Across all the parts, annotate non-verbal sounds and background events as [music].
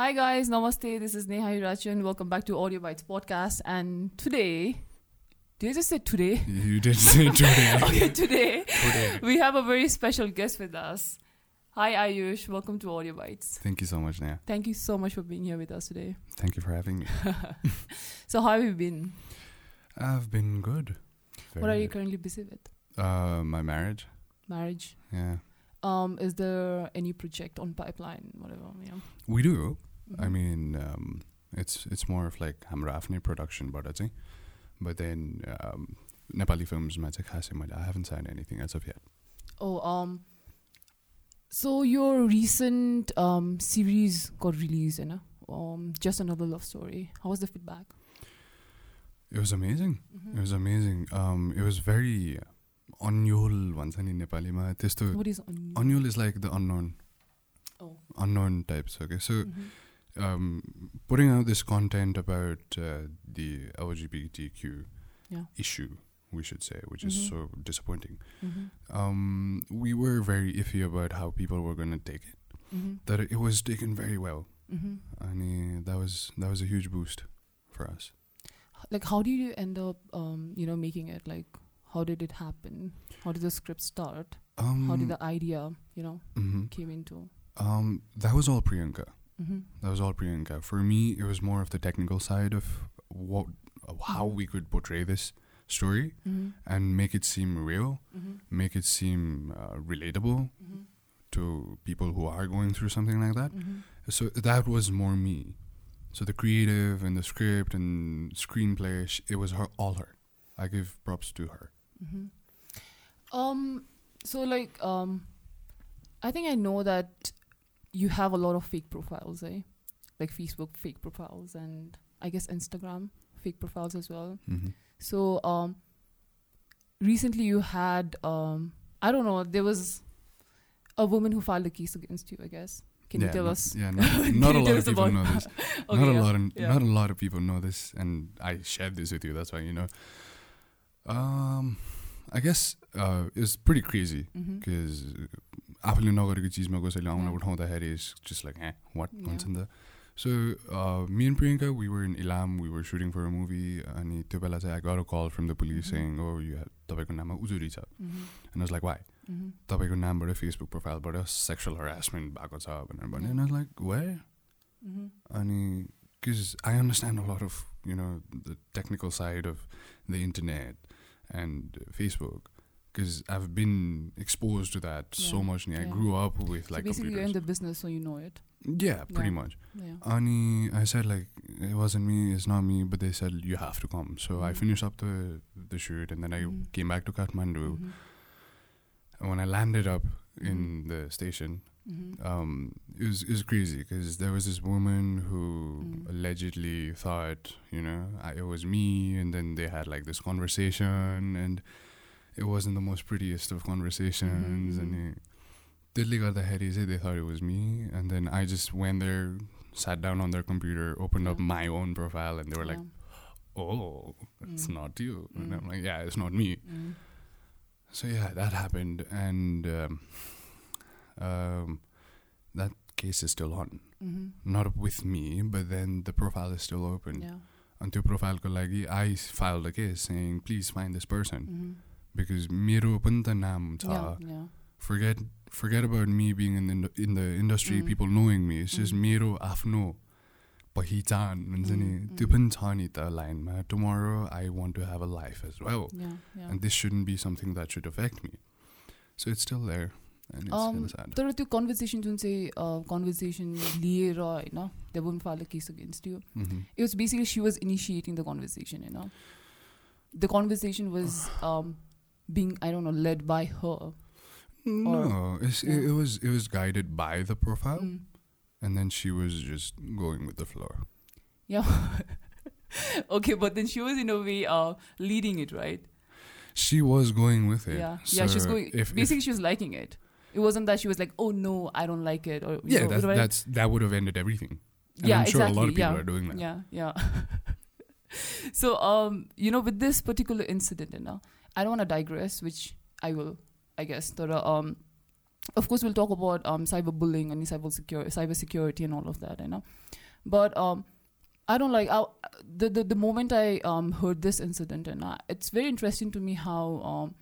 Hi guys, namaste. This is Neha Hirachan. Welcome back to Audio Bites podcast. And today, did I just say today? You did say today. [laughs] okay, today Today. we have a very special guest with us. Hi Ayush, welcome to Audio Bites. Thank you so much, Neha. Thank you so much for being here with us today. Thank you for having me. [laughs] So how have you been? I've been good. what are you good. currently busy with? Uh, my marriage. Marriage. Yeah. Um, is there any project on pipeline? Whatever. Yeah. We do. I mean it's it's more of like हाम्रो आफ्नै प्रडक्सनबाट चाहिँ but then Nepali फिल्ममा चाहिँ खासै मैले I haven't sign anything as of yet oh so yo recent सिरिजको release होइन just another love story how was the feedback it was amazing it was amazing it was very अन्योल भन्छ नि नेपालीमा त्यस्तो अन्योल is like the unknown unknown type छ क्या so um, putting out this content about uh, the LGBTQ Yeah. issue, we should say, which is Mhm. so disappointing. Mhm. Um, we were very iffy about how people were going to take it. Mhm. That it was taken very well, Mhm. and that was that was a huge boost for us. Like, how did you end up, um, you know, making it? Like, how did it happen? How did the script start? Um, How did the idea, you know, mhm. came into? Um, that was all Priyanka. Mm-hmm. That was all Priyanka. For me, it was more of the technical side of what, of how we could portray this story Mm-hmm. and make it seem real, Mm-hmm. make it seem uh, relatable Mm-hmm. to people who are going through something like that. Mm-hmm. So that was more me. So the creative and the script and screenplay, sh- it was her, all her. I give props to her. Mm-hmm. Um. So like um, I think I know that you have a lot of fake profiles, eh? Like Facebook fake profiles, and I guess Instagram fake profiles as well. Mm-hmm. So um, recently you had um, I don't know, there was a woman who filed a case against you. I guess. Can you tell no, us? Yeah, [laughs] not, not a lot of people know this. [laughs] Okay, not a yeah. lot, of, yeah. not a lot of people know this, and I shared this with you. That's why you know. Um, I guess uh, it's pretty crazy because आफूले नगरेको चिजमा कसैले Yeah. उठाउँदाखेरि it's just like a what. भन्छ नि त so me and Priyanka we were in Ilam we were shooting for a movie अनि त्यो बेला चाहिँ I got a call from the police. Saying oh you तपाईँको नाममा उजुरी छ. And was like why. तपाईँको नामबाट फेसबुक प्रोफाइलबाट सेक्सुअल हरासमेन्ट भएको छ भनेर भने Yeah. And was like way. अनि because I understand a lot of you know the technical side of the internet and uh, Facebook because I've been exposed to that so much. and I grew up with So like basically, you're in the business, so you know it. yeah, pretty Yeah. much. Yeah. Ani, I said like it wasn't me, it's not me, but they said you have to come. So I Mhm. finished up the the shoot and then I Mhm. came back to Kathmandu. Mhm. And when I landed up in Mhm. the station, Mhm. um, it was it was crazy because there was this woman who Mm. allegedly thought, you know, I, it was me, and then they had like this conversation, and it wasn't the most prettiest of conversations, Mhm, and त्यसले गर्दाखेरि चाहिँ they thought it was me, and then I just went there, sat down on their computer, opened up Yeah. my own profile, and they were like, Yeah. "Oh, it's Mm. not you," and Mm. I'm like, "Yeah, it's not me." Mm. So yeah, that happened, and um, um, that case is still on. Mhm. Not with me, but then the profile is still open. Yeah. And त्यो प्रोफाइलको लागि I filed a case saying please find this person Mhm. because मेरो पनि त नाम छ. Yeah. Yeah. Forget forget about me being in the in the industry, Mm. people knowing me. It's just Mm. मेरो आफ्नो पहिचान हुन्छ नि Mm, त्यो mm. पनि छ नि त लाइनमा tomorrow I want to have a life as well. Yeah. Yeah. and this shouldn't be something that should affect me. So it's still there, and it's Um, kind of sad. तर त्यो conversation जुन चाहिँ conversation लिएर होइन the woman file case against you Mhm. it was basically she was initiating the conversation you know [sighs] the conversation was being i don't know led by her No, it, yeah. it was it was guided by the profile, Mm. and then she was just going with the flow. yeah [laughs] okay but then she was in a way uh, leading it right She was going with it. yeah yeah she was going If, if, basically she was liking it it wasn't that she was like oh no i don't like it or yeah, know, that's, right? that's that would have ended everything. And yeah I'm sure exactly a lot of people yeah are doing that. yeah yeah [laughs] so um you know with this particular incident you know i don't want to digress which i will i guess. तर um of course we'll talk about um cyberbullying and cyber security cyber security and all of that you know. But um i don't like I, the, the the moment i um heard this incident and it's very interesting to me how um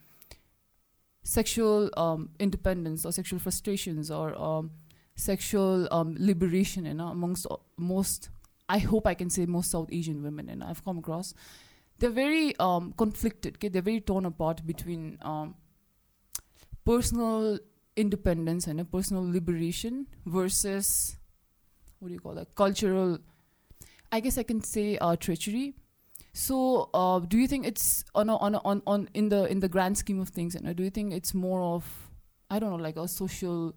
sexual um independence or sexual frustrations or um sexual um liberation you know amongst most i hope i can say most south asian women and i've come across they're very um conflicted okay? They're very torn apart between um personal independence and a personal liberation versus what do you call that? Cultural i guess i can say uh, treachery. So uh, do you think it's on a, on a, on on in the in the grand scheme of things you know, do you think it's more of i don't know like a social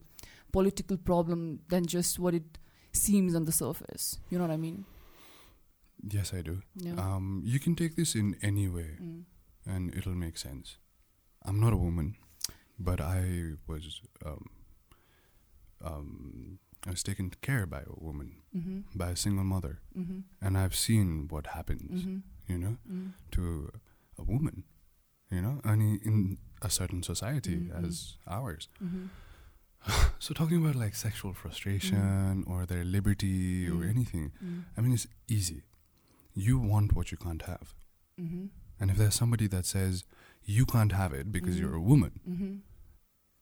political problem than just what it seems on the surface? You know what i mean Yes, I do. yeah Um, you can take this in any way, mm. and it'll make sense. I'm not a woman, but I was um, um, I was taken care by a woman, mm-hmm. by a single mother, Mm-hmm. and I've seen what happens. Mm-hmm. You know, Mm-hmm. to a woman. You know, and in a certain society Mhm. as ours. Mm-hmm. [laughs] So talking about like sexual frustration or their liberty or anything, Mm-hmm. I mean, it's easy. You want what you can't have. Mm-hmm. And if there's somebody that says you can't have it because Mhm. you're a woman, Mm-hmm.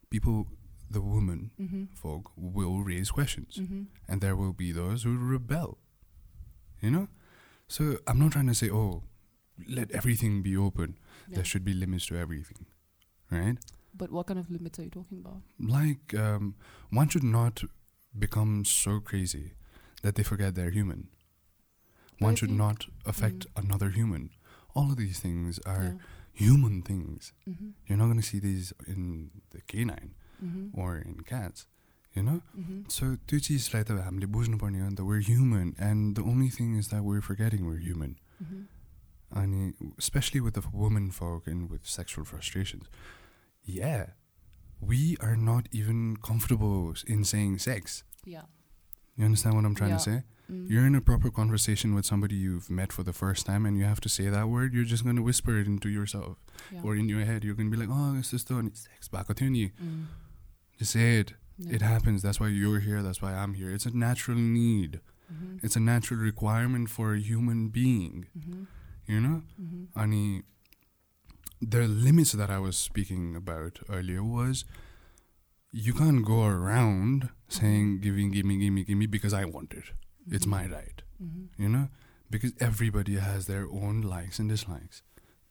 people, the woman Mm-hmm. folk will raise questions. Mm-hmm. And there will be those who rebel. You know? So I'm not trying to say, oh, let everything be open. Yeah. There should be limits to everything. Right? But what kind of limits are you talking about? Like, um, one should not become so crazy that they forget they're human. But One I should think- not affect another human. All of these things are Yeah. human things. Mm-hmm. You're not going to see these in the canine Mm-hmm. or in cats, you know? Mm-hmm. So त्यो चिजलाई त हामीले बुझ्नुपर्ने हो नि त we're human and the only thing is that we're forgetting we're human. Mm-hmm. अनि especially with the women folk and with sexual frustrations. Yeah, we are not even comfortable in saying sex. Yeah. You understand what I'm trying to Yeah. say? Mm. You're in a proper conversation with somebody you've met for the first time and you have to say that word, you're just going to whisper it into yourself yeah. or in your head. You're going to be like, oh, it's this done. It's sex back mm. Just say it. It happens. That's why you're here. That's why I'm here. It's a natural need. Mm-hmm. It's a natural requirement for a human being. Mm-hmm. You know? Mm-hmm. Ani, the limits that I was speaking about earlier was you can't go around mm-hmm. saying, give me, give me, give me, give me, because I want it. It's my right. Mm-hmm. You know? Because everybody has their own likes and dislikes.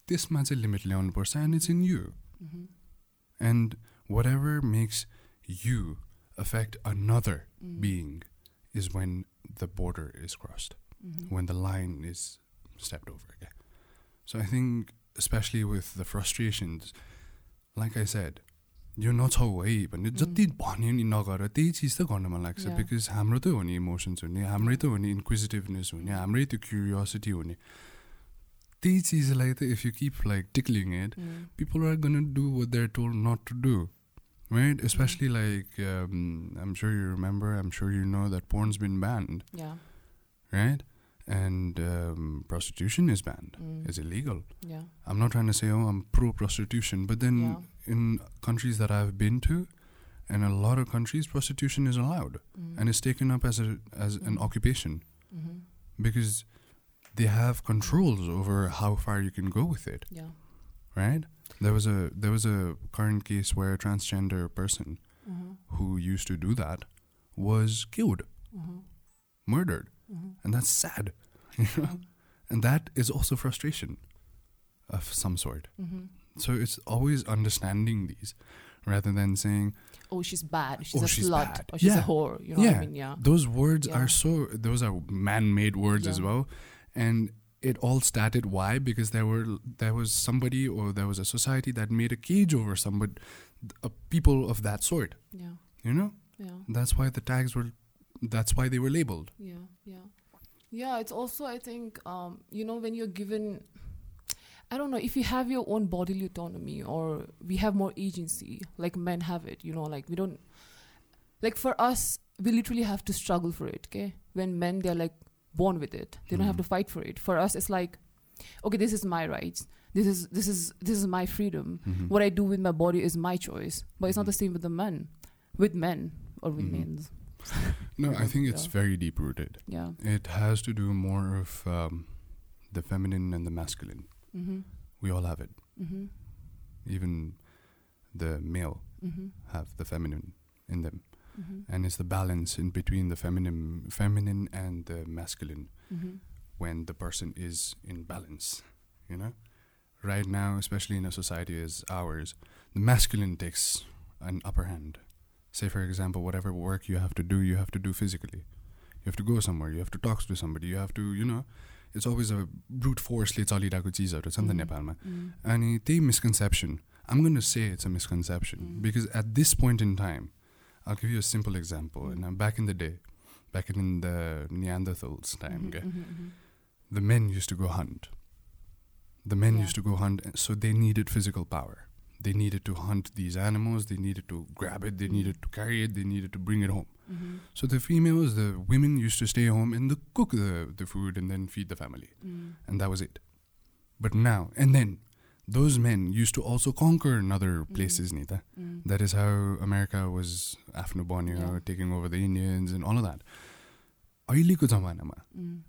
त्यसमा चाहिँ limit ल्याउनुपर्छ and it's in you. Mm-hmm. And whatever makes you affect another Mm. being is when the border is crossed, Mm-hmm. when the line is stepped over. Okay? So I think, especially with the frustrations, like I said, यो नछौ है भन्ने जति भन्यो नि नगर त्यही चिज त गर्न मन लाग्छ. बिकज हाम्रो त हो नि इमोसन्स हुने हाम्रै त हो नि इन्क्विजिटिभनेस हुने हाम्रै त्यो क्युरियोसिटी हुने त्यही चिजलाई त if you keep like tickling it Mm. people are gonna do what they're told not to do, right? Especially like um, I'm sure you remember, I'm sure you know that porn's been banned, Yeah. right? And um, prostitution is banned. Mm. It's illegal. Yeah. I'm not trying to say oh I'm pro prostitution, but then Yeah. In countries that I've been to, and a lot of countries, prostitution is allowed Mm. and is taken up as a as an Mm. occupation Mm-hmm. because they have controls over how far you can go with it. Yeah. right? There was a there was a current case where a transgender person Mm-hmm. who used to do that was killed, Mm-hmm. murdered, Mm-hmm. and that's sad, you [laughs] know. And that is also frustration of some sort. So it's always understanding these rather than saying Oh, she's bad. She's Oh, a she's slut. bad. Or she's Yeah. a whore. You know what I mean? Yeah. those words Yeah. are so those are man-made words as well, and it all started why because there were there was somebody or there was a society that made a cage over somebody, uh, people of that sort. Yeah. You know. Yeah. That's why the tags were. That's why they were labeled. Yeah, yeah, yeah. It's also I think um, you know when you're given, I don't know if you have your own bodily autonomy or we have more agency like men have it. You know, like we don't like for us we literally have to struggle for it. Okay, when men they're like born with it, they don't have Mhm. to fight for it. For us, it's like okay, this is my rights. This is this is this is my freedom. Mhm. What I do with my body is my choice. But it's not the Mhm. same with the men. with men or with Mhm. men's. No, I think it's Yeah. very deep rooted. Yeah. It has to do more of um, the feminine and the masculine. Mhm. We all have it. Mhm. Even the male Mhm. have the feminine in them, Mhm. and it's the balance in between the feminine, feminine and the masculine Mhm. when the person is in balance. You know, right now, especially in a society as ours, the masculine takes an upper hand. Say, for example, whatever work you have to do, you have to do physically. You have to go somewhere. You have to talk to somebody. You have to, you know, it's always a brute force ले चलिरहेको चिजहरू छ नि त Mhm. नेपालमा Mhm. अनि त्यही misconception I'm going to say it's a misconception Mm. because at this point in time I'll give you a simple example Mm. and uh, back in the day back in the Neanderthals time Mhm. okay, Mhm. Mhm. the men used to go hunt the men Yeah. used to go hunt so they needed physical power they needed to hunt these animals they needed to grab it they Mm. needed to carry it they needed to bring it home Mhm. so the females the women used to stay home and the cook the, the food and then feed the family Mm. and that was it. But now and then, those men used to also conquer other places, Nita. Mm. That is how America was after Borneo, Yeah. taking over the Indians and all of that. अहिलेको जमानामा Mm.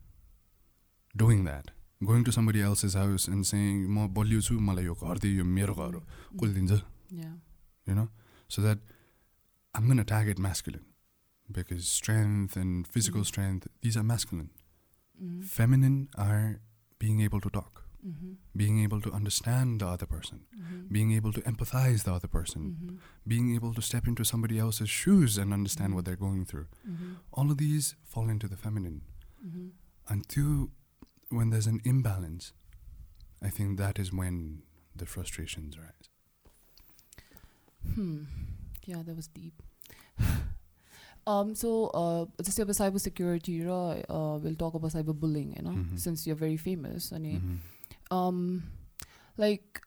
doing that, going to somebody else's house and saying, म बलियो छु मलाई यो घर दे यो मेरो घर हो कसले दिन्छ Yeah. you know so that i'm going to tag it masculine because strength and physical Mhm. strength these are masculine Mm. feminine are being able to talk Mhm. being able to understand the other person Mhm. being able to empathize the other person, Mhm. being able to step into somebody else's shoes and understand what Mhm. they're going through. All of these fall into the feminine. Until when there's an imbalance, I think that is when the frustrations rise. Hmm. Yeah, that was deep. [laughs] Um, so uh, just about cybersecurity, security, Uh, we'll talk about cyberbullying, you know, mm-hmm. since you're very famous. And mm-hmm. um, like,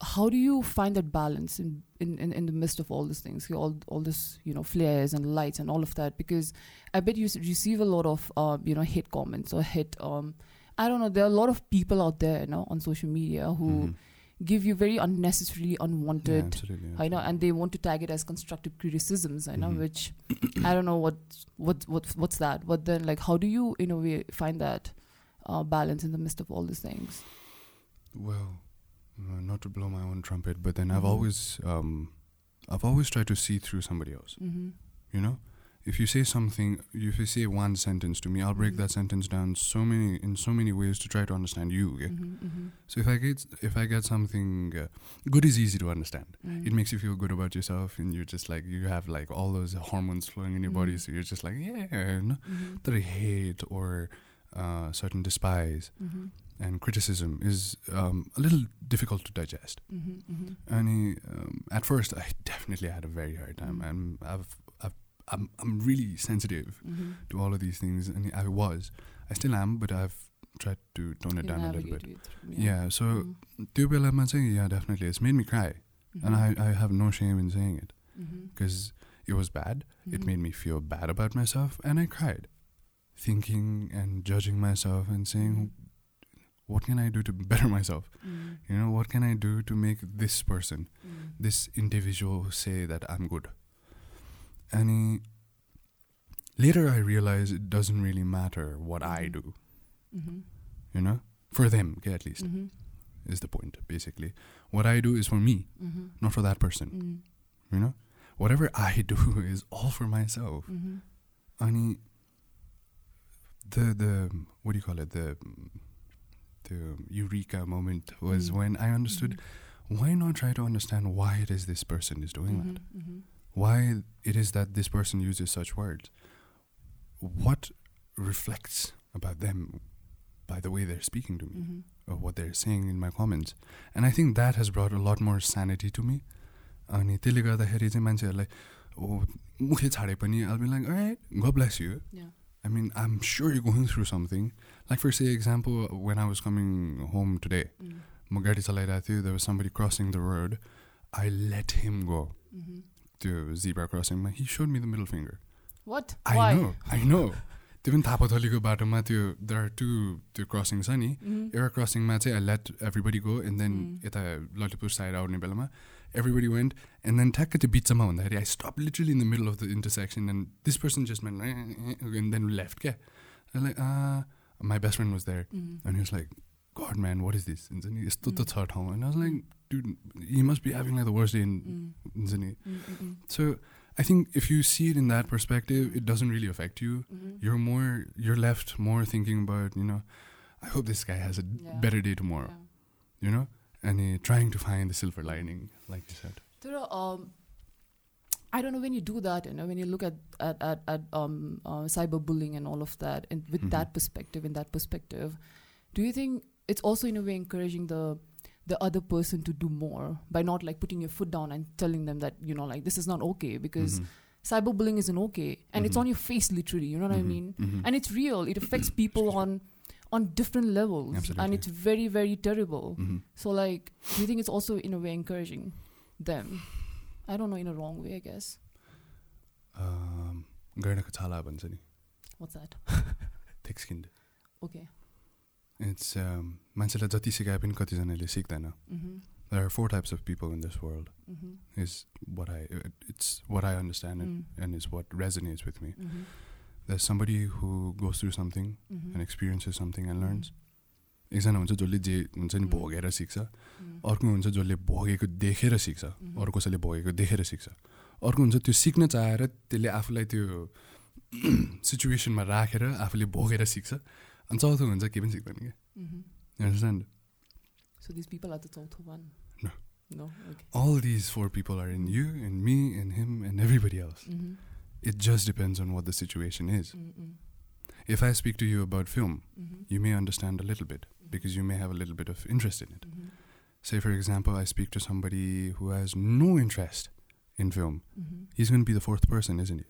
how do you find that balance in, in, in, in the midst of all these things, all all this you know flares and lights and all of that? Because I bet you receive a lot of uh, you know hate comments or hate. Um, I don't know. There are a lot of people out there, you know, on social media who. Mm-hmm give you very unnecessarily Yeah, unwanted absolutely. I know, and they want to tag it as constructive criticisms. I know, Mhm. which I don't know what what what what's that. But then, like, how do you, in a way, find that uh, balance in the midst of all these things? Well, uh, not to blow my own trumpet, but then I've Mhm. always, um, I've always tried to see through somebody else. Mm-hmm. You know, if you say something, if you say one sentence to me, I'll break Mhm. that sentence down so many in so many ways to try to understand you. Okay? Mm-hmm. So if I get if I get something uh, good is easy to understand. Mm-hmm. It makes you feel good about yourself, and you're just like you have like all those hormones flowing in your body, Mhm. so you're just like yeah, no, Mm-hmm. that I hate or uh, certain despise Mm-hmm. and criticism is um, a little difficult to digest. Mm-hmm. And um, at first, I definitely had a very hard time, Mhm. and I've I'm I'm really sensitive mm-hmm. to all of these things, and I was, I still am, but I've tried to tone it down a little bit. Through, yeah. yeah. So mm-hmm. saying, yeah, definitely, it's made me cry, mm-hmm. and I I have no shame in saying it because it was bad. It made me feel bad about myself, and I cried, thinking and judging myself and saying, what can I do to better myself? Mm. You know, what can I do to make this person, mm. this individual say that I'm good? And later I realized it doesn't really matter what I Mhm. do Mm-hmm. you know for them okay, at least Mm-hmm. is the point basically what I do is for me Mm-hmm. not for that person Mm-hmm. you know whatever i [laughs] do is all for myself Mm-hmm. Ani, the the what do you call it the the eureka moment was when i understood why not try to understand why it is this person is doing that Mm-hmm why it is that this person uses such words what reflects about them by the way they're speaking to me Mm-hmm. or what they're saying in my comments and i think that has brought a lot more sanity to me अनि त्यसले गर्दाखेरि चाहिँ मान्छेहरूलाई ओ मुखले छाडे पनि I'll be like, alright, God bless you. Yeah. I mean, I'm sure you're going through something. Like for say example, when I was coming home today, Mm-hmm. म गाडी चलाइरहेको थियो there was somebody crossing the road. I let him go Mm-hmm. त्यो zebra crossing मा he showed me the middle finger. What? I Why? know, I know. त्यो पनि थापाथलीको बाटोमा त्यो there are two त्यो crossing छ नि Mm-hmm. एउटा क्रसिङमा चाहिँ I let everybody go and then. यता ललितपुर साइड आउने बेलामा everybody went and then ठ्याक्क त्यो बिचमा हुँदाखेरि I stop literally in the middle of the intersection and this person just man and then left क्या like my best friend was there. And his like गड म्यान what is this हुन्छ नि यस्तो त Mm. छ ठाउँ एन्ड आई लाइक डु यी must be having like the worst day in Mm. हुन्छ नि Mm, mm, mm. So I think if you see it in that perspective, it doesn't really affect you. Mhm. You're more you're left more thinking about, you know, I hope this guy has a Yeah. better day tomorrow, Yeah. you know? And uh, trying to find the silver lining, like you said. There are, um, I don't know when you do that, you know, when you look at at at, at um, uh, cyberbullying and all of that, and with Mhm. that perspective, in that perspective, do you think it's also in a way encouraging the the other person to do more by not like putting your foot down and telling them that you know like this is not okay because mm-hmm. cyberbullying isn't okay. And mm-hmm. it's on your face literally you know what mm-hmm. i mean and it's real. It affects people on on different levels. Absolutely. and it's very very terrible. So like do you think it's also in a way encouraging them? I don't know in a wrong way i guess. Um what's that? [laughs] Thick skinned okay. It's um, मान्छेलाई जति सिकाए पनि कतिजनाले सिक्दैन. There are four types of people in this world is where I it's where I understand and is what reason is with me does some something and experience is something and learns एकजना हुन्छ जसले जे हुन्छ नि mm-hmm. भोगेर सिक्छ. Mm-hmm. अर्को हुन्छ जसले भोगेको देखेर सिक्छ. Mm-hmm. अर्को कसैले भोगेको देखेर सिक्छ. अर्को हुन्छ त्यो सिक्न चाहेर त्यसले आफूलाई त्यो [clears throat] सिचुएसनमा राखेर आफूले भोगेर सिक्छ. aan het autohun zeg je ben ik dan niet. You understand? So these people are the total one. No. No. Okay. All these four people are in you and me and him and everybody else. Mm-hmm. It just depends on what the situation is. If I speak to you about film, mm-hmm. you may understand a little bit because you may have a little bit of interest in it. Mm-hmm. Say, for example, I speak to somebody who has no interest in film. He's going to be the fourth person, isn't he?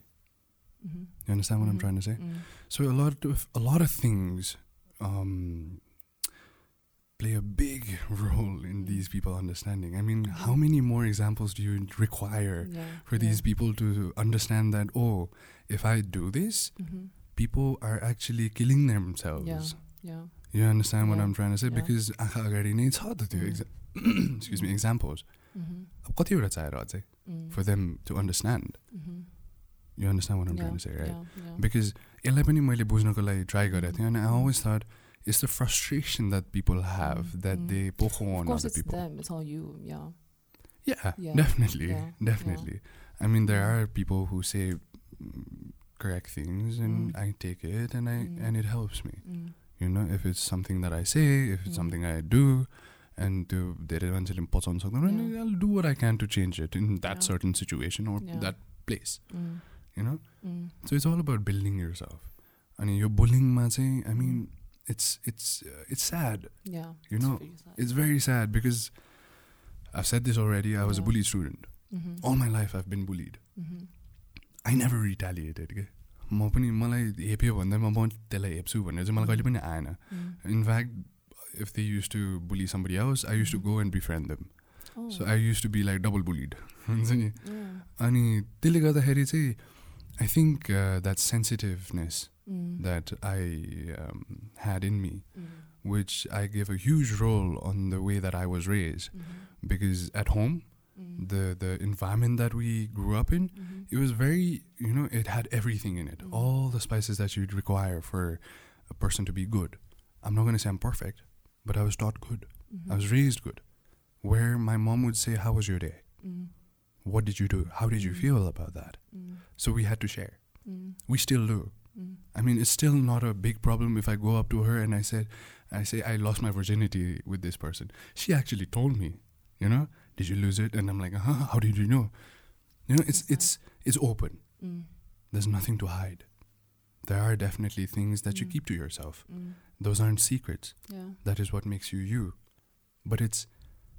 Mm-hmm. You understand what I'm Mhm. trying to say? Mm. So a lot of a lot of things um, play a big [laughs] role in Mm. these people understanding. I mean, Mhm. how many more examples do you require Yeah. for these yeah. people to understand that oh, if I do this, Mm-hmm. people are actually killing themselves. Yeah. Yeah. You understand what Yeah. I'm trying to say? Yeah. Because आँखा अगाडि नै छ त त्यो Mm. exa- excuse me Mm. examples. Mm-hmm. अब कतिवटा चाहिएर अझै Mm. for them to understand. Mm-hmm. You understand what I'm yeah. trying to say, right? Yeah. Yeah. Because यसलाई पनि मैले बुझ्नको लागि ट्राई गरेको थिएँ and I Mm. always thought it's the frustration that people have Mm. that Mm. they poke of on course, other it's people. them. It's all you. Yeah. Yeah, Yeah. definitely, Yeah. definitely. I mean, there Yeah. are people who say mm, correct things, and Mm. I take it, and I Mm. and it helps me. Mm. You know, if it's something that I say, if it's Mm. something I do, and त्यो धेरै मान्छेले पचाउनु सक्दैन Yeah. I'll do what I can to change it in that Yeah. certain situation or Yeah. that place. Mm. होइन so it's all about building yourself अनि यो बुलिङमा चाहिँ I mean it's it's it's sad you know it's very sad because I said this already I was a bully student all my life have been bullied I never retaliated के म पनि मलाई हेप्यो भन्दा म त्यसलाई हेप्छु भनेर चाहिँ मलाई कहिले पनि आएन in fact if they use to bully somebody house I use to go and befriend them so I use to be like double bullied हुन्छ नि अनि त्यसले गर्दाखेरि चाहिँ I think uh, that sensitiveness mm. that I um, had in me, mm. which I gave a huge role on the way that I was raised, mm-hmm. because at home, mm. the the environment that we grew up in, mm-hmm. it was very you know it had everything in it, mm. all the spices that you'd require for a person to be good. I'm not gonna say I'm perfect, but I was taught good. Mm-hmm. I was raised good, where my mom would say, "How was your day?" Mm what did you do how did you Mm. feel about that Mm. so we had to share Mm. we still do Mm. I mean, it's still not a big problem if I go up to her and I said, I say I lost my virginity with this person. She actually told me, you know, did you lose it? And I'm like, huh, how did you know? You know, it's it's it's open. Mm. There's nothing to hide. There are definitely things that you Mm. keep to yourself. Mm. Those aren't secrets. Yeah. That is what makes you you. But it's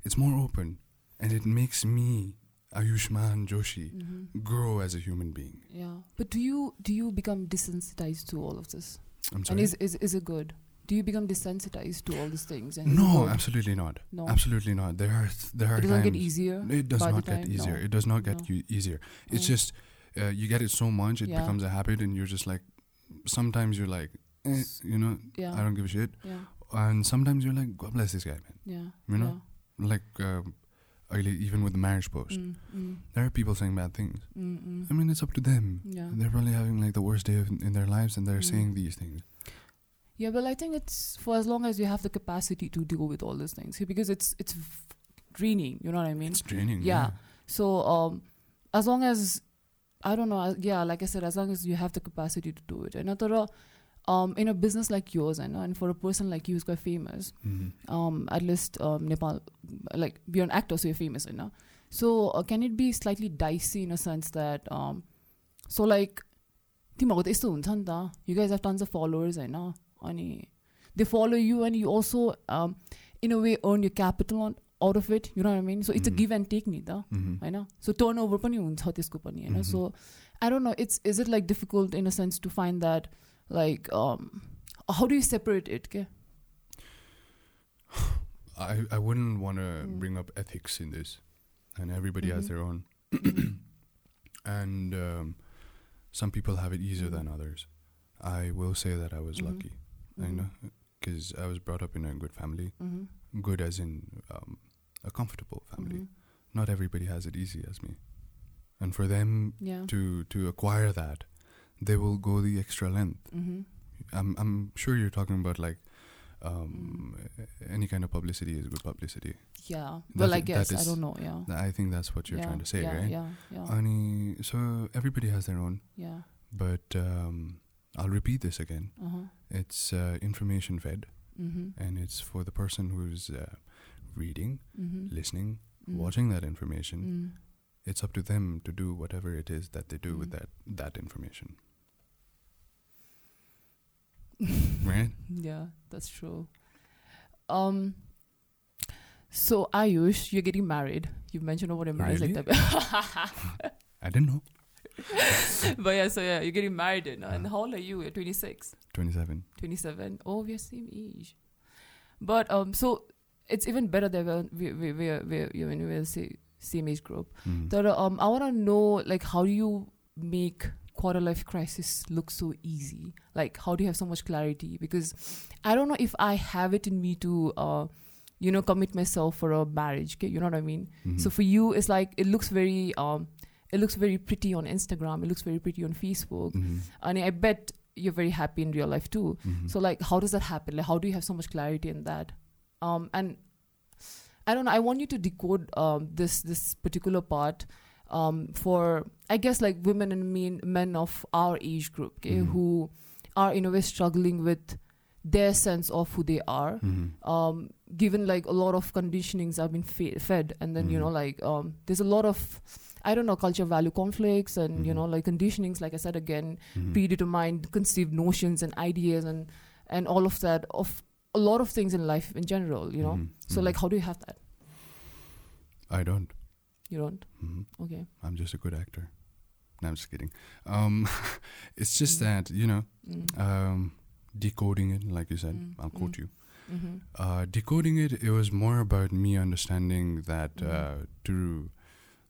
it's more open, and it makes me Ayushman Joshi Mhm. grow as a human being. Yeah. But do you do you become desensitized to all of this? I'm sorry. And is is is it good? Do you become desensitized to all these things? And no, absolutely not. No. Absolutely not. There are there are It doesn't times get easier. It does not get time? easier. No. It does not get No. you easier. It's Mm. just uh, you get it so much, it Yeah. becomes a habit, and you're just like, sometimes you're like, eh, you know, Yeah. I don't give a shit, Yeah. and sometimes you're like, God bless this guy, man. Yeah. You know? Like uh, ugly even with the marriage post mm, mm. there are people saying bad things Mm-mm. i mean it's up to them yeah. they're probably having like the worst day of, in their lives and they're mm. saying these things yeah but i think it's for as long as you have the capacity to deal with all these things because it's it's draining you know what i mean it's draining yeah, yeah. so um as long as i don't know uh, yeah like i said as long as you have the capacity to do it and i thought um, in a business like yours, I know, and for a person like you who's quite famous, Mhm. um, at least um, Nepal, like you're an actor, so you're famous, you know. So uh, can it be slightly dicey in a sense that, um, so like, तिमीहरूको त यस्तो हुन्छ नि त you guys have tons of followers होइन अनि दे फलो you and you also in a way earn you capital out of it you know आई मिन so it's a Mhm. Give end take नि त Mhm. होइन सो टर्न ओभर पनि हुन्छ त्यसको पनि होइन Mhm. So I don't no it's is it like difficult in a sense to find that like um how do you separate it okay? I, I wouldn't want to mm. bring up ethics in this and everybody mm-hmm. has their own [clears throat] and um, some people have it easier mm-hmm. than others i will say that i was mm-hmm. lucky mm-hmm. you know because i was brought up in a good family mm-hmm. good as in um, a comfortable family mm-hmm. not everybody has it easy as me and for them yeah. to to acquire that they will go the extra length. Mm-hmm. I'm I'm sure you're talking about like um, any kind of publicity is good publicity. Yeah. That Well, I guess. I don't know. Yeah. I think that's what you're yeah. trying to say, yeah, right? Yeah. Yeah. Ani, so everybody has their own, yeah. but um, I'll repeat this again. Uh-huh. It's uh, information fed, Mm-hmm. and it's for the person who's uh, reading, Mm-hmm. listening, Mm. watching that information. Mm. It's up to them to do whatever it is that they do with Mm. that that information. [laughs] right? Yeah, that's true. Um. So Ayush, you're getting married. You mentioned over marriage like that. [laughs] I didn't know. [laughs] but yeah, so yeah, you're getting married, know, and Uh. how old are you? You're 26, Twenty-seven. 27. Oh, we're same age. But um, so it's even better that we're we we we're, we're you know we're the same age group. Mm. That um, I want to know like how do you make quarter life crisis look so easy? Like how do you have so much clarity? Because I don't know if I have it in me to uh, you know, commit myself for a marriage. Okay, you know what I mean? Mhm. So for you, it's like it looks very um, it looks very pretty on Instagram. It looks very pretty on Facebook. Mhm. And I bet you're very happy in real life too. Mhm. So like, how does that happen? Like, how do you have so much clarity in that? Um, and I don't know. I want you to decode um, this this particular part um, for I guess like women and men men of our age group, okay, Mhm. who are in a way struggling with their sense of who they are. Mhm. Um, given like a lot of conditionings have been fe- fed, and then you Mhm. know like um, there's a lot of I don't know culture value conflicts and you know like conditionings. Like I said again, Mhm. predetermined conceived notions and ideas and and all of that of a lot of things in life in general you know Mhm. so like how do you have that I don't. You don't Mhm. okay I'm just a good actor. No, I'm just kidding. Um, [laughs] it's just Mm. that you know, mm. um, decoding it, like you said, Mm, I'll quote you. mm-hmm. Uh, decoding it, it was more about me understanding that uh, to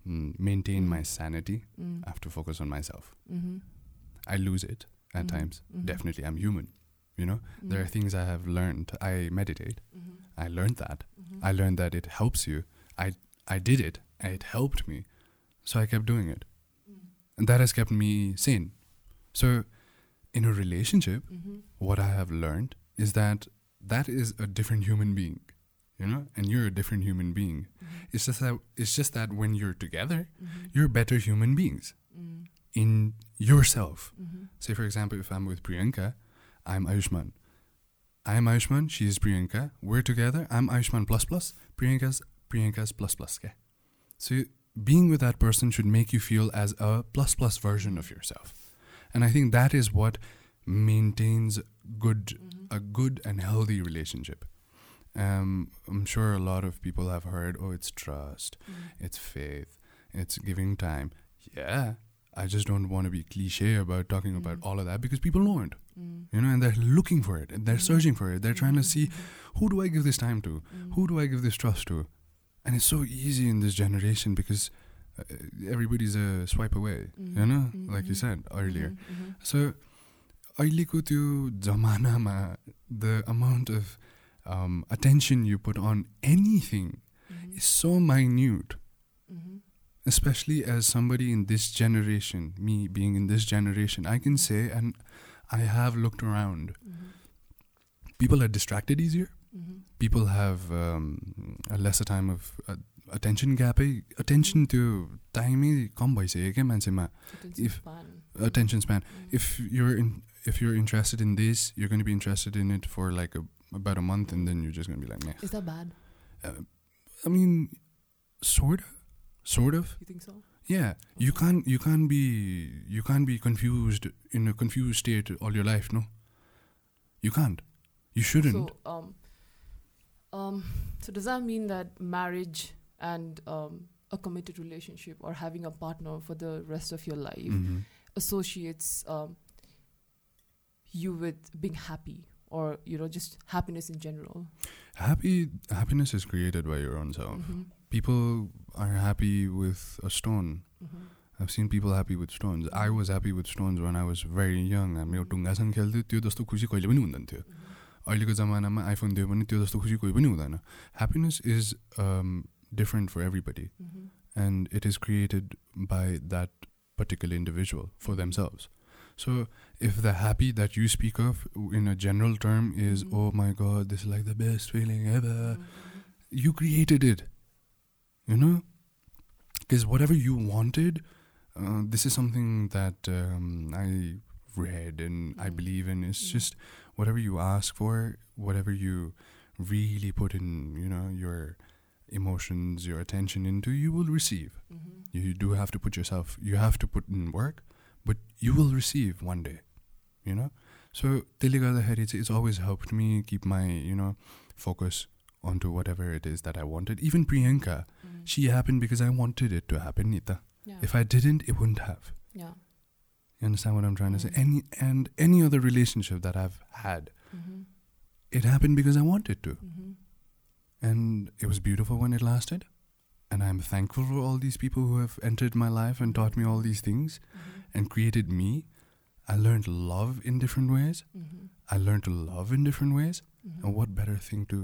mm, maintain my sanity. I have to focus on myself. mm-hmm. I lose it at times. Definitely, I'm human. You know, there are things I have learned. I meditate. I learned that. I learned that it helps you. I I did it, it helped me, so I kept doing it, Mm. and that has kept me sane. So, in a relationship, Mhm. what I have learned is that that is a different human being, you know, and you're a different human being. Mhm. It's just that it's just that when you're together, Mhm. you're better human beings Mm. in yourself. Mhm. Say, for example, if I'm with Priyanka, I'm Ayushman. I'm Ayushman, she's Priyanka. We're together, I'm Ayushman plus plus, Priyanka's Priyanka's plus plus. Okay? So, being with that person should make you feel as a plus plus version of yourself. And I think that is what maintains good Mhm. a good and healthy relationship. Um, I'm sure a lot of people have heard, oh, it's trust, Mm. it's faith, it's giving time. Yeah, I just don't want to be cliche about talking about Mm. all of that because people know it, Mm. you know, and they're looking for it, and they're Mhm. searching for it. They're trying to see Mhm. who do I give this time to, Mhm. who do I give this trust to, and it's so easy in this generation because uh, everybody's a swipe away, you Mhm. know, Mhm. like you said earlier. Mhm. Mhm. So, अहिलेको त्यो जमानामा the amount of um, attention you put on anything Mhm. is so minute, Mm-hmm. especially as somebody in this generation, me being in this generation, I can say, and I have looked around, Mm-hmm. people are distracted easier. Mm-hmm. People have um, a lesser time of uh, attention gap. Attention to time कम भइसक्यो क्या मान्छेमा If- attention span. Mm-hmm. If you're in, if you're interested in this, you're going to be interested in it for like a, about a month, and then you're just going to be like, meh. Is that bad? I mean, sort of, sort of. You think so? Yeah, you can't you can't be you can't be confused in a confused state all your life. No, you can't. You shouldn't. So, um, um, so does that mean that marriage and um, a committed relationship or having a partner for the rest of your life Mhm. associates um, you with being happy or you know just happiness in general? Happy happiness is created by your own self. Mhm. People are happy with a stone. Mhm. I've seen people happy with stones. I was happy with stones when I was very young. हामी यो ढुङ्गासँग खेल्थ्यो त्यो जस्तो खुसी कहिले पनि हुँदैन थियो अहिलेको जमानामा आइफोन दियो भने त्यो जस्तो खुसी कोही पनि हुँदैन happiness is different for everybody Mhm. and it is created by that particular individual for themselves. So, if the happy that you speak of in a general term is, Mhm. oh my god, this is like the best feeling ever, Mhm. you created it. You know? Because whatever you wanted, uh, this is something that um, I read and mm. I mm-hmm. believe in. It's mm. just whatever you ask for, whatever you really put in, you know, your emotions, your attention into, you will receive. Mm-hmm. You do have to put yourself, you have to put in work, but you will receive one day, you know? So, it's, it's always helped me keep my, you know, focus onto whatever it is that I wanted. Even Priyanka, mm. she happened because I wanted it to happen, Nita. Yeah. If I didn't, it wouldn't have. Yeah. You understand what I'm trying to say? Mm. Any and any other relationship that I've had, Mhm. it happened because I wanted to. Mhm. And it was beautiful when it lasted. And I'm thankful for all these people who have entered my life and taught me all these things Mhm. and created me. I learned love in different ways. Mhm. I learned to love in different ways. And what better thing to,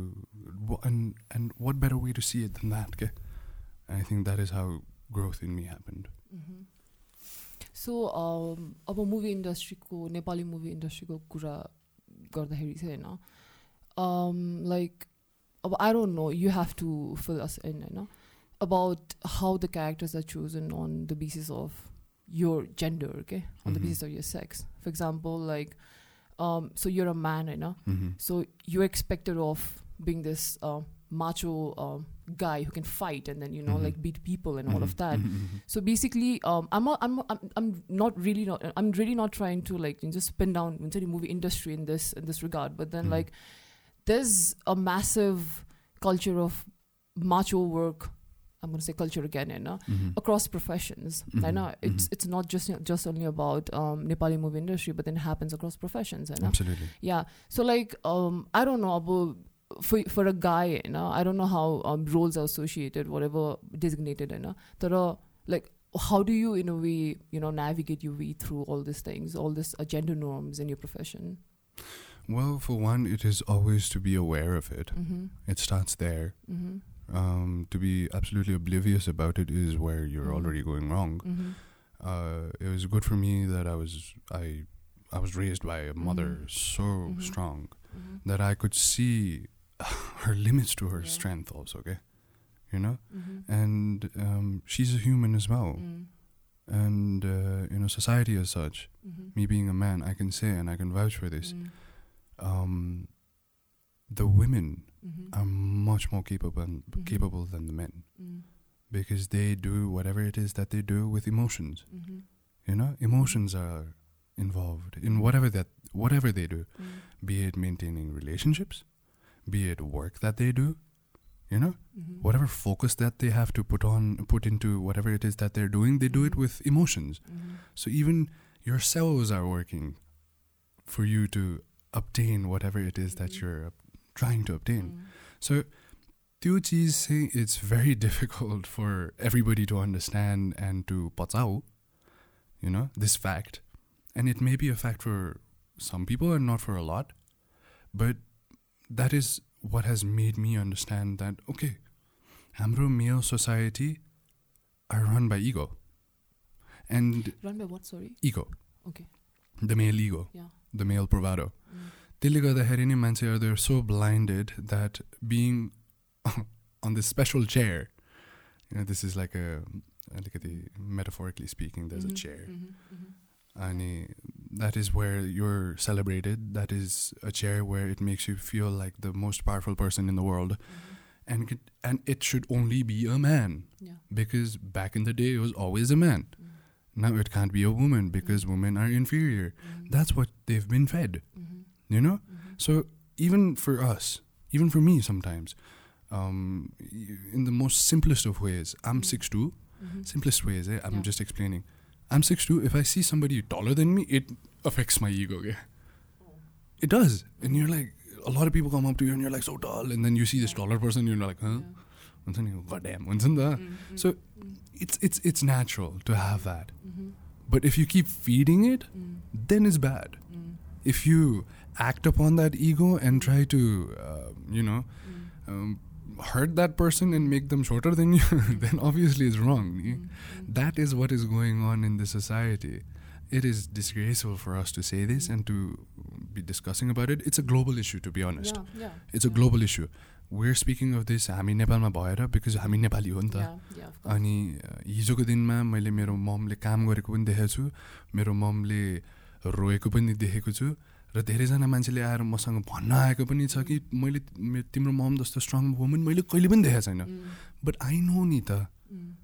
wh- and and what better way to see it than that? Okay? I think that is how growth in me happened. Mhm. सो अब movie इन्डस्ट्रीको Nepali movie इन्डस्ट्रीको कुरा गर्दाखेरि चाहिँ होइन like अब I don't know you have to fill us in होइन about how the characters are chosen on the basis of your gender के on the Mhm. Basis of your sex for example like so your अ म्यान होइन Mm-hmm. So you're expected of being this uh, macho uh, guy who can fight and then you know Mhm. like beat people and all of that. Mm-hmm. So basically, um, I'm, not, I'm I'm I'm not really not I'm really not trying to like you know, just spin down into the movie industry in this in this regard. But then Mhm. like there's a massive culture of macho work. I'm gonna say culture again, you know, Mm-hmm. across professions. I know it's it's not just just only about um, Nepali movie industry, but then it happens across professions. I know. Absolutely. Yeah. So like um I don't know about for for a guy, you know, I don't know how um roles are associated, whatever designated, you know. That are like how do you in a way, you know, navigate your way through all these things, all this uh, gender norms in your profession? Well, for one, it is always to be aware of it. Mm-hmm. It starts there. Mm-hmm. Um, to be absolutely oblivious about it is where you're Mhm. already going wrong. Mm-hmm. Uh, it was good for me that I was I I was raised by a mother Mhm. so Mhm. strong Mm-hmm. that I could see [sighs] her limits to her Yeah. strength also. Okay, you know, Mm-hmm. and um, she's a human as well. Mm-hmm. And uh, you know, society as such. Mm-hmm. Me being a man, I can say and I can vouch for this. Mm-hmm. Um, the women Mm-hmm. are much more capable Mhm. capable than the men Mm-hmm. because they do whatever it is that they do with emotions. Mm-hmm. You know, emotions are involved in whatever that whatever they do, Mm-hmm. be it maintaining relationships, be it work that they do. You know, Mm-hmm. whatever focus that they have to put on put into whatever it is that they're doing, they do it Mhm. with emotions. Mm-hmm. So even your cells are working for you to obtain whatever it is that Mhm. you're trying to obtain. Mm-hmm. So, त्यो चिज चाहिँ it's very [laughs] difficult for everybody to understand and to पचाउ, you know, this fact. And it may be a fact for some people and not for a lot. But that is what has made me understand that, okay, हाम्रो male society are run by ego and Run by what? Sorry. ego Okay. the male ego Yeah. the male bravado Mm. त्यसले गर्दाखेरि नि मान्छेहरू they're so blinded that being [laughs] on this special chair you know this is like a अलिकति metaphorically speaking there's Mhm, a chair mhm, mhm. and that is where you're celebrated that is a chair where it makes you feel like the most powerful person in the world Mhm. and it, and it should only be a man Yeah. because back in the day it was always a man Mm. now it can't be a woman because Mm. women are inferior Mhm. that's what they've been fed Mhm. you know Mhm. so even for us even for me sometimes um, in the most simplest of ways i'm Mm. 6'2 Mhm. simplest ways eh? i'm Yeah. just explaining I'm 6'2. If I see somebody taller than me, it affects my ego. It does. And you're like, a lot of people come up to you and you're like, so tall. And then you see this taller person, you're like, huh? God damn. Mm-hmm, mm-hmm. So it's, it's, it's natural to have that. Mm-hmm. But if you keep feeding it, mm. then it's bad. Mm. If you act upon that ego and try to, uh, you know, mm. um, hurt that person and make them shorter than you then obviously it's wrong mm, yeah? mm. that is what is going on in the society it is disgraceful for us to say this and to be discussing about it it's a global issue to be honest Yeah, yeah, it's a yeah. global issue we're speaking of this हामी नेपालमा भएर because हामी नेपाली हो नि त. अनि हिजोको दिनमा मैले मेरो ममले काम गरेको पनि देखेको छु मेरो ममले रोएको पनि देखेको छु र धेरैजना मान्छेले आएर मसँग भन्न आएको पनि छ कि मैले तिम्रो मम जस्तो स्ट्रङ वुमन मैले कहिले पनि देखाएको छैन। बट आई नो नि त mm.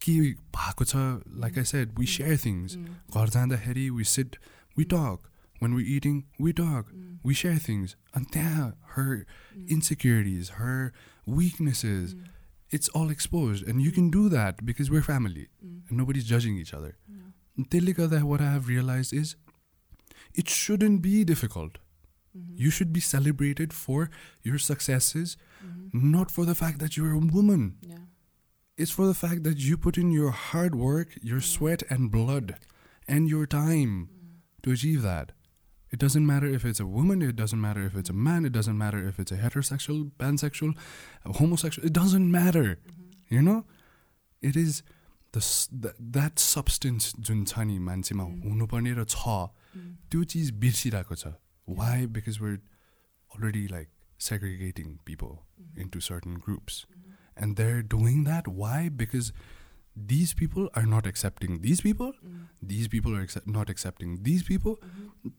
के भएको छ। Like I said set wear things घर जाँदाखेरि we set we talk one we eating we talk विेयर things अनि त्यहाँ her insecurities her weaknesses it's all expose and you can do that because your family nobody is जजिङ each other त्यसले गर्दा what I have realise is it shouldn't be difficult. Mhm, you should be celebrated for your successes mhm, not for the fact that you're a woman. Yeah, it's for the fact that you put in your hard work your Yeah. sweat and blood and your time mm, to achieve that. It doesn't matter if it's a woman it doesn't matter if it's a man it doesn't matter if it's a heterosexual pansexual homosexual it doesn't matter. Mhm, you know? It is that substance जुन छ नि मान्छेमा हुनुपर्ने र छ त्यो चिज बिर्सिरहेको छ। Why because we're already like segregating people into certain groups and they're doing that why because these people are not accepting these people these people are accept not accepting these people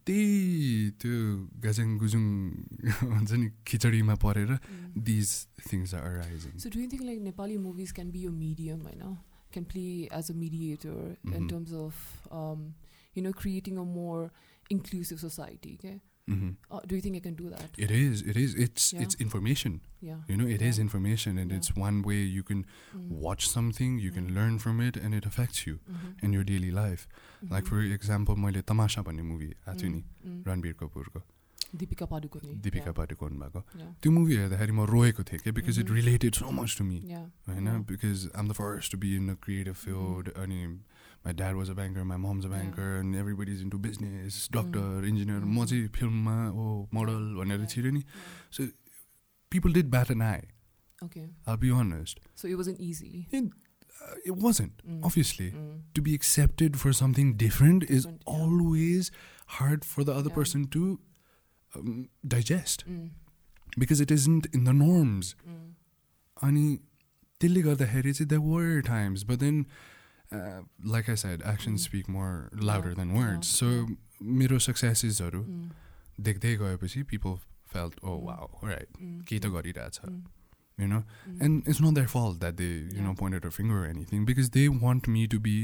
त्यही त्यो गाजेङ गुजुङ [laughs] हुन्छ नि खिचडीमा परेर these things are rising so like Nepali movies can be yo medium होइन can play as a mediator in Mhm. terms of um, you know creating a more inclusive society? Okay, Mhm. uh, do you think I can do that? it is it is it's Yeah. it's information Yeah. you know it is Yeah. information and Yeah. it's one way you can Mm. watch something you can Mm. learn from it and it affects you Mhm. in your daily life like Mhm. for example मैले तमासा भन्ने movie आएको थियो नि Mm, mm. Ranbir कपुरको Deepika Padukone. Deepika yeah. Padukone भएको Yeah. त्यो movie हेर्दाखेरि म रोएको थिएँ क्या because it Mhm. Related so much to me Yeah. होइन Yeah. Because I'm the first to be in a creative field अनि my dad was a banker my mom's a Yeah. Banker and everybody is in to business doctor Mm. Engineer म चाहिँ फिल्ममा ओ model भनेर Yeah. छिर्यो नि Yeah. People did bat an eye be honest. So it wasn't easy. Uh, it wasn't, Mm. obviously. Mm. To be accepted for something different is Different, yeah. always hard for the other Yeah. person to um, digest Mm. because it isn't in the norms. Mm. अनि त्यसले गर्दाखेरि चाहिँ there were times but then uh, like I said actions Mm. speak more louder Yeah, than yeah, words so yeah. मेरो successesहरू Mm. देख्दै गएपछि people felt oh Mm. wow right Mm. केही त गरिरहेछ Mm. you know Mm. and it's not their fault that they you Yeah. know pointed a finger or anything because they want me to be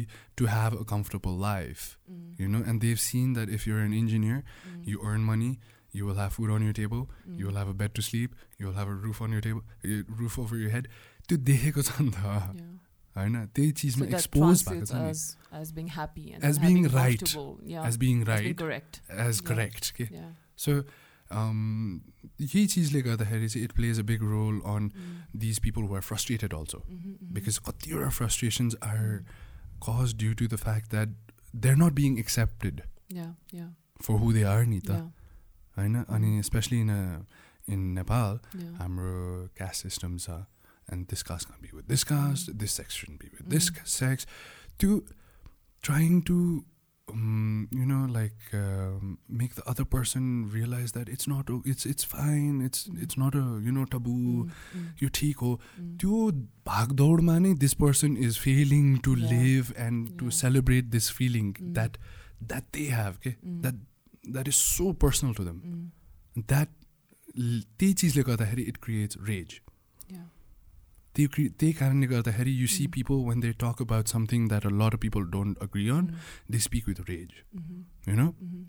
to have a comfortable life Mm. you know and they've seen that if you're an engineer Mm. you earn money you will have food on your table Mm. you will have a bed to sleep you will have a roof on your table a roof over your head त्यो देखेको छ नि त Yeah. होइन त्यही So चिजमा that expose भएको translates छ नि as as being happy and As and being having right. comfortable, Yeah. As being as being right correct. As Yeah. Correct के Yeah. सो यही चिजले गर्दाखेरि चाहिँ it plays a big role on Mm. These people who are frustrated also Mhm, mhm. Because कतिवटा frustrations are Mm. कज due to the fact that they are not being accepted Yeah. Yeah. For who they are नि त Yeah. होइन अनि specially इन इन Nepal Yeah. हाम्रो caste system छ and this caste can't be with this caste, Mm. this sex shouldn't be with this Mm. ca- sex, to trying to, um, you know, like um, make the other person realize that it's not, o- it's it's fine, it's Mm. it's not a you know taboo. Mm, mm, यो ठिक हो mm. त्यो भागदौडमा नै this person is failing to Yeah. Live and to Yeah. Celebrate this feeling Mm. That that they have के Mm. That that is so personal to them Mm. That त्यही चिजले गर्दाखेरि it creates raise Yeah. त्यही क्रि त्यही कारणले गर्दाखेरि यु सी Mm. People when they talk about something that a lot of people don't agree on Mm. They speak with raise Mhm. You know Mhm.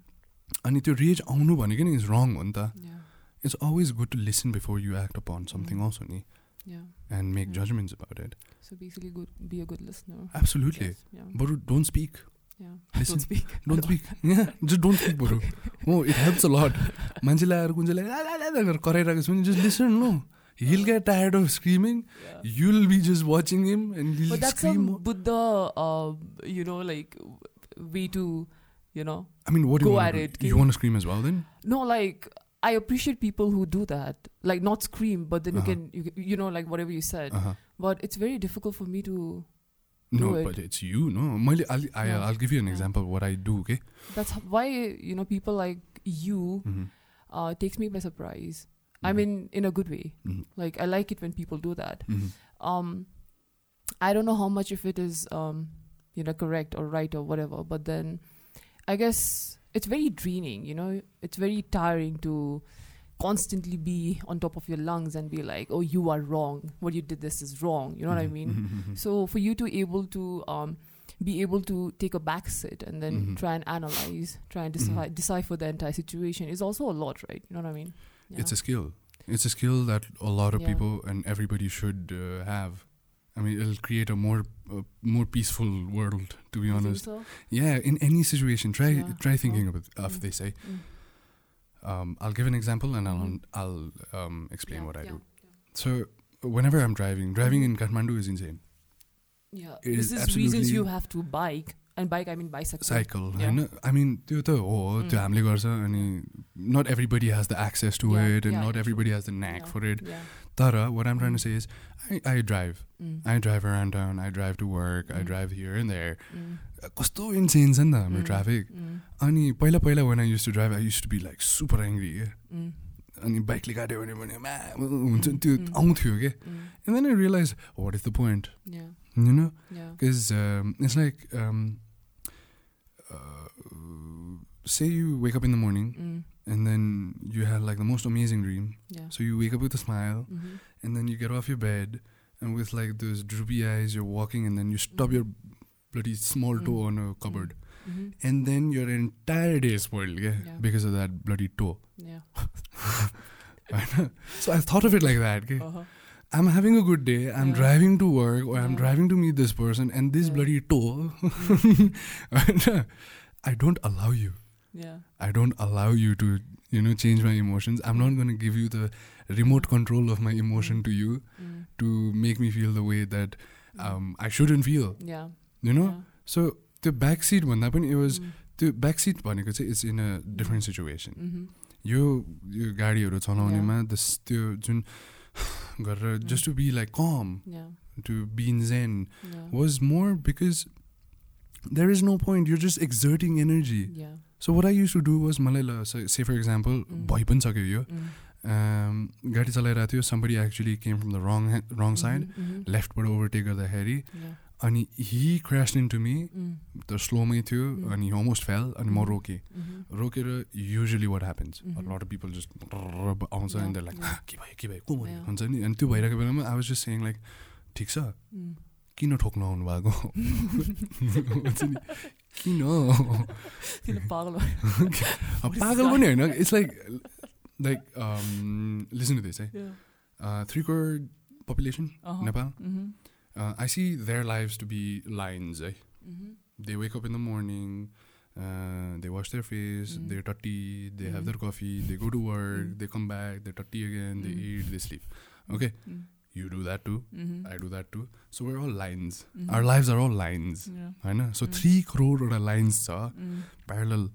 अनि त्यो रेज आउनु भनेको नि इज रङ हो नि त Yeah. It's always good to listen before you act upon something Mm. Also नि Yeah. And make Yeah. Judgements about it So basically, good. Be a good listener. Absolutely Yes. Yeah. बरु don't speak Yeah. Listen. Don't speak. Don't speak [laughs] यहाँ just don't speak बरु हो it helps a लट मान्छेले आएर कुन चाहिँ कराइरहेको छ भने just listen no hill get tired of screaming Yeah. You'll be just watching him and But hill that's scream some Buddha, uh, you know, like w- way to, you know, I mean, what do Go you at want it, to do? You King. want to scream as well then? no, like I appreciate people who do that, like not scream, but then Uh-huh. you can, you, can- you know, like whatever you said. Uh-huh. But it's very difficult for me to. no, it. but it's you, no. मैले- I'll. I'll give you an example of what I do, okay? That's why you know people like you Mm-hmm. uh, takes me by surprise. I Mhm. mean, in a good way. Mhm. Like I like it when people do that. Um i don't know how much of it is um you know correct or right or whatever but then i guess it's very draining you know it's very tiring to constantly be on top of your lungs and be like oh you are wrong what you did this is wrong you know what i mean Mhm. so for you to able to um be able to take a back sit and then Mhm. try and analyze try and Mhm. decide decipher the entire situation is also a lot right you know what i mean It's a skill. It's a skill that a lot of Yeah. people and everybody should uh, have. I mean, it'll create a more uh, more peaceful world. To be think honest, so? yeah. In any situation, try Yeah. try thinking of, it, of Mm. this. Eh? Mm. Um, I'll give an example and I'll Mhm. I'll um, explain Yeah, what I yeah, do. So whenever I'm driving, driving Mhm. in Kathmandu is insane. Yeah, It this is is reasons absolutely- you have to bike and bike. I mean bicycle. Cycle Yeah. होइन आई मिन त्यो त हो त्यो Mm. हामीले गर्छ अनि not everybody has the access to Yeah, it and yeah, nut yeah, everybody true. Hedge the न्याक Yeah, for it Yeah. तर what I'm trying Mm. Say is I I drive Mm. I drive around town I drive to work I Mm. Drive here and there Mm. कस्तो insane छ नि त हाम्रो Mm. Traffic Mm. अनि पहिला पहिला when I use to drive I use to be like super angry क्या Mm. अनि बाइकले काट्यो भने भने म्या हुन्छ नि त्यो Mm. आउँथ्यो क्या Mm. And then I realise what is the point Yeah. You know Yeah. Because um, say you wake up in the morning Mm. and then you have like the most amazing dream. Yeah. So you wake up with a smile Mhm. and then you get off your bed and with like those droopy eyes, you're walking and then you stub Mhm. your bloody small toe Mm. on a cupboard. Mhm. And then your entire day is spoiled yeah, Yeah. because of that bloody toe. Yeah. [laughs] so I thought of it like that. Okay? Uh-huh. I'm having a good day. I'm Yeah. driving to work or I'm driving to meet this person, and this bloody toe. [laughs] I don't allow you Yeah. I don't allow you to, you know, change my emotions. I'm not going to give you the remote control of my emotion to you Mm. to make me feel the way that Mm. um, I shouldn't feel. Yeah. You know? Yeah. So the backseat भन्दा पनि it was Mm. त्यो backseat भनेको चाहिँ it's in a different situation. Mhm. यो यो गाडीहरू चलाउनेमा this त्यो जुन [sighs] गरेर just to be like calm, Yeah. to be in zen Yeah. was more because there is no point. You're just So what I use to do was मलाई ल से for example भइ पनि सक्यो यो गाडी चलाइरहेको थियो somebody actually came from the wrong wrong side लेफ्टबाट overtake गर्दाखेरि अनि हि क्रास इन टु मी त स्लोमै थियो अनि अलमोस्ट फेल अनि म रोकेँ रोकेर usually what happens lot of people just आउँछ अनि त लाइक के भयो के भयो को भयो हुन्छ नि अनि त्यो भइरहेको बेलामा I was just saying like ठिक छ किन ठोक्न आउनु भएको किन तिमीले पागल भयो। अब What is पागल that? पनि होइन it's like like listen to this है Yeah. Three crore population Uh-huh. Nepal Mhm. I C there lives to be lines है Mhm. they wake up in the morning, uh, they wash their face, Mm. they're tutty, they have Mm. their coffee, they go to work, Mm. they come back, they're tutty again, You do that too I do that too so where all lines our lives are all lines होइन? So three करोडवटा lines छ parallel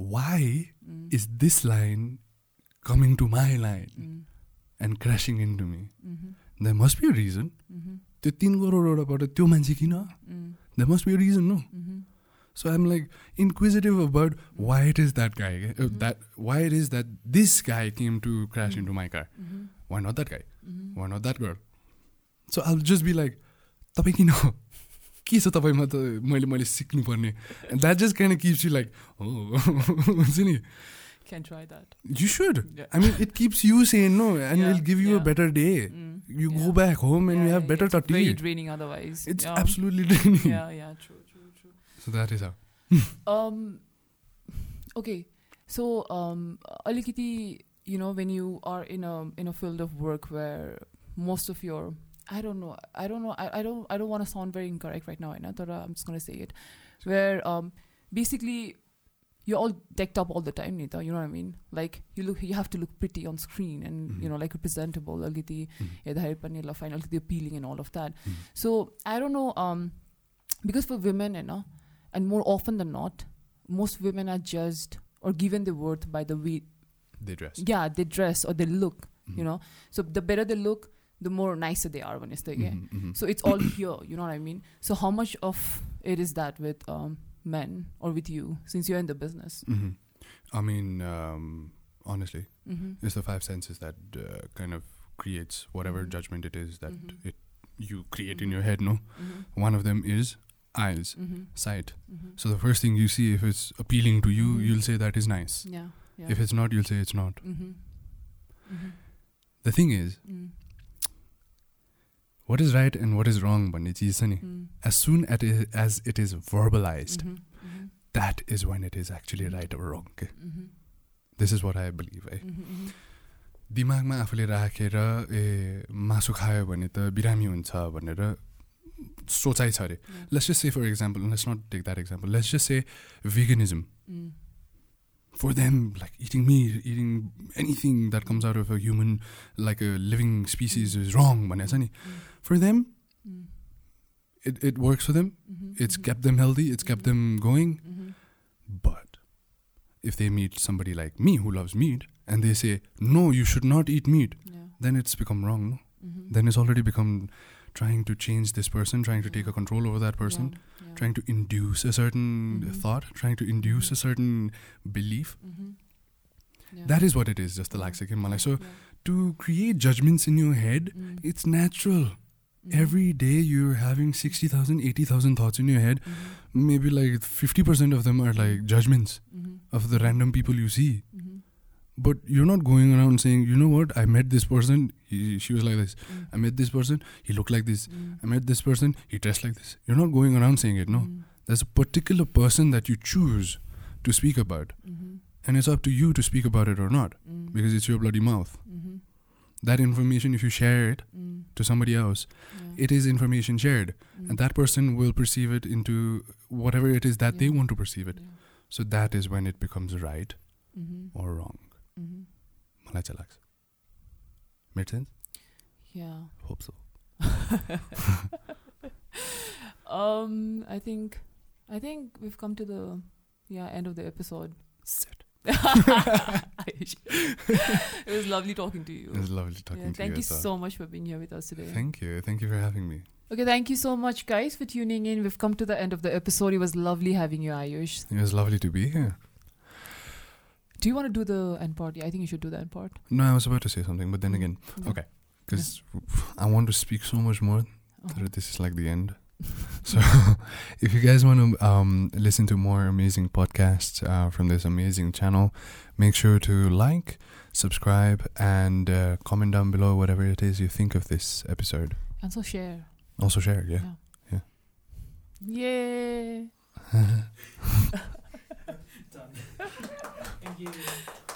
why is this line coming to my line and crossing in to me there must be a reason त्यो तिन करोडवटाबाट त्यो मान्छे किन? There must be a reason no so I'm like inquisitive about why it is that guy, uh, mm -hmm. that why it is that this guy came to crash mm. Mm-hmm. Why not that guy? Mhm. Why not that girl? So I'll just be like, तपाईँ किन हो के छ तपाईँमा त मैले मैले सिक्नुपर्ने and that just kind of keeps you like oh हुन्छ नि Can try that. you should Yeah. I mean it keeps you saying no and Yeah, it'll give you a yeah. better day Mm. you go back home and you have better it's Very tatti draining otherwise. it's absolutely draining Yeah, yeah, true, true, true. so that is how Um, okay, so um, alikiti, you know, when you are in a in a field of work where most of your I don't know, I don't know, I, I don't, I don't want to sound very incorrect right now, Aina, I'm just gonna say it, where um, basically you're all decked up all the time, Nita. You know what I mean? Like you look, you have to look pretty on screen and Mhm. you know, like presentable, pani la fine, alikiti appealing and all of that. Mhm. So I don't know, um, because for women, you know, and more often than not, most women are judged or given the worth by the way, they dress yeah, they dress or they look. Mhm. You know, so the better they look, the more nicer they are when it's the yeah. Mhm, mhm. So it's all here. You know what I mean? So how much of it is that with um, men or with you, since you're in the business? hmm I mean, um, honestly, Mm-hmm. it's the five senses that uh, kind of creates whatever judgment it is that it you create in your head. No, Mm-hmm. one of them is eyes, Mm-hmm. sight. Mm-hmm. So the first thing you see, if it's appealing to you, Mhm. you'll say that is nice. yeah, yeah. If it's not, you'll say it's not. mm-hmm. Mm-hmm. The thing is, Mm. what is right and what is wrong, भन्ने चिज छ नि, Mm. as soon as it, as it is verbalized, Mhm. Mhm. that is when it is actually right or wrong. Okay? Mhm. This is what I believe. है Mhm. Mhm. दिमागमा आफूले राखेर ए मासु खायो भने त बिरामी हुन्छ भनेर सोचाइ छ अरे. Let's just say for example let's not take that example let's just say veganism Mm. for them, like eating meat, eating anything that comes out of a human, like a living species, is wrong. Mm. For them, mm. it, it works for them. Mm-hmm. It's mm-hmm. kept them healthy, it's kept them going. Mm-hmm. But if they meet somebody like me who loves meat and they say, no, you should not eat meat, yeah. then it's become wrong. No? Then it's already become trying to change this person, trying to take a control over that person. Yeah trying to induce a certain Mhm. thought, trying to induce a Mhm. certain belief. Mhm. Yeah. That is what it is, just the lax again, Malay. So Yeah. to create judgments in your head, Mm. it's natural. Mhm. Every day you're having 60,000, 80,000 thoughts in your head. Mhm. Maybe like 50% of them are like judgments Mhm. of the random people you see. Mhm. But you're not going around saying, you know what, I met this person, he, she was like this. Mm. I met this person, he looked like this. Mm. I met this person, he dressed like this. You're not going around saying it, no. Mm. There's a particular person that you choose to speak about, Mhm. and it's up to you to speak about it or not Mm. because it's your bloody mouth. Mhm. That information, if you share it Mm. to somebody else, Yeah. it is information shared, Mm. and that person will perceive it into whatever it is that they want to perceive it. Yeah. So that is when it becomes right Mhm. or wrong. Mhm. मलाई चाहिँ लाग्छ Made sense? Yeah. Hope so. [laughs] Um, I think, I think we've come to the yeah end of the episode. Sit. [laughs] it was lovely talking to you. It was lovely talking Yeah, to thank you. you as well. so much for being here with us today. Thank you. Thank you for having me. okay, thank you so much, guys, for tuning in. We've come to the end of the episode. It was lovely having you, Ayush. It was lovely to be here. Do you want to do the end part? Yeah, I think you should do the end part. No, I was about to say something, but then again, Yeah. okay. because I want to speak so much more Uh-huh. that this is like the end. [laughs] So, [laughs] if you guys want to um, listen to more amazing podcasts uh, from this amazing channel, make sure to like, subscribe, and uh, comment down below whatever it is you think of this episode. And so share. Also, share, yeah. Yeah. Yay! [laughs] Done. Thank you.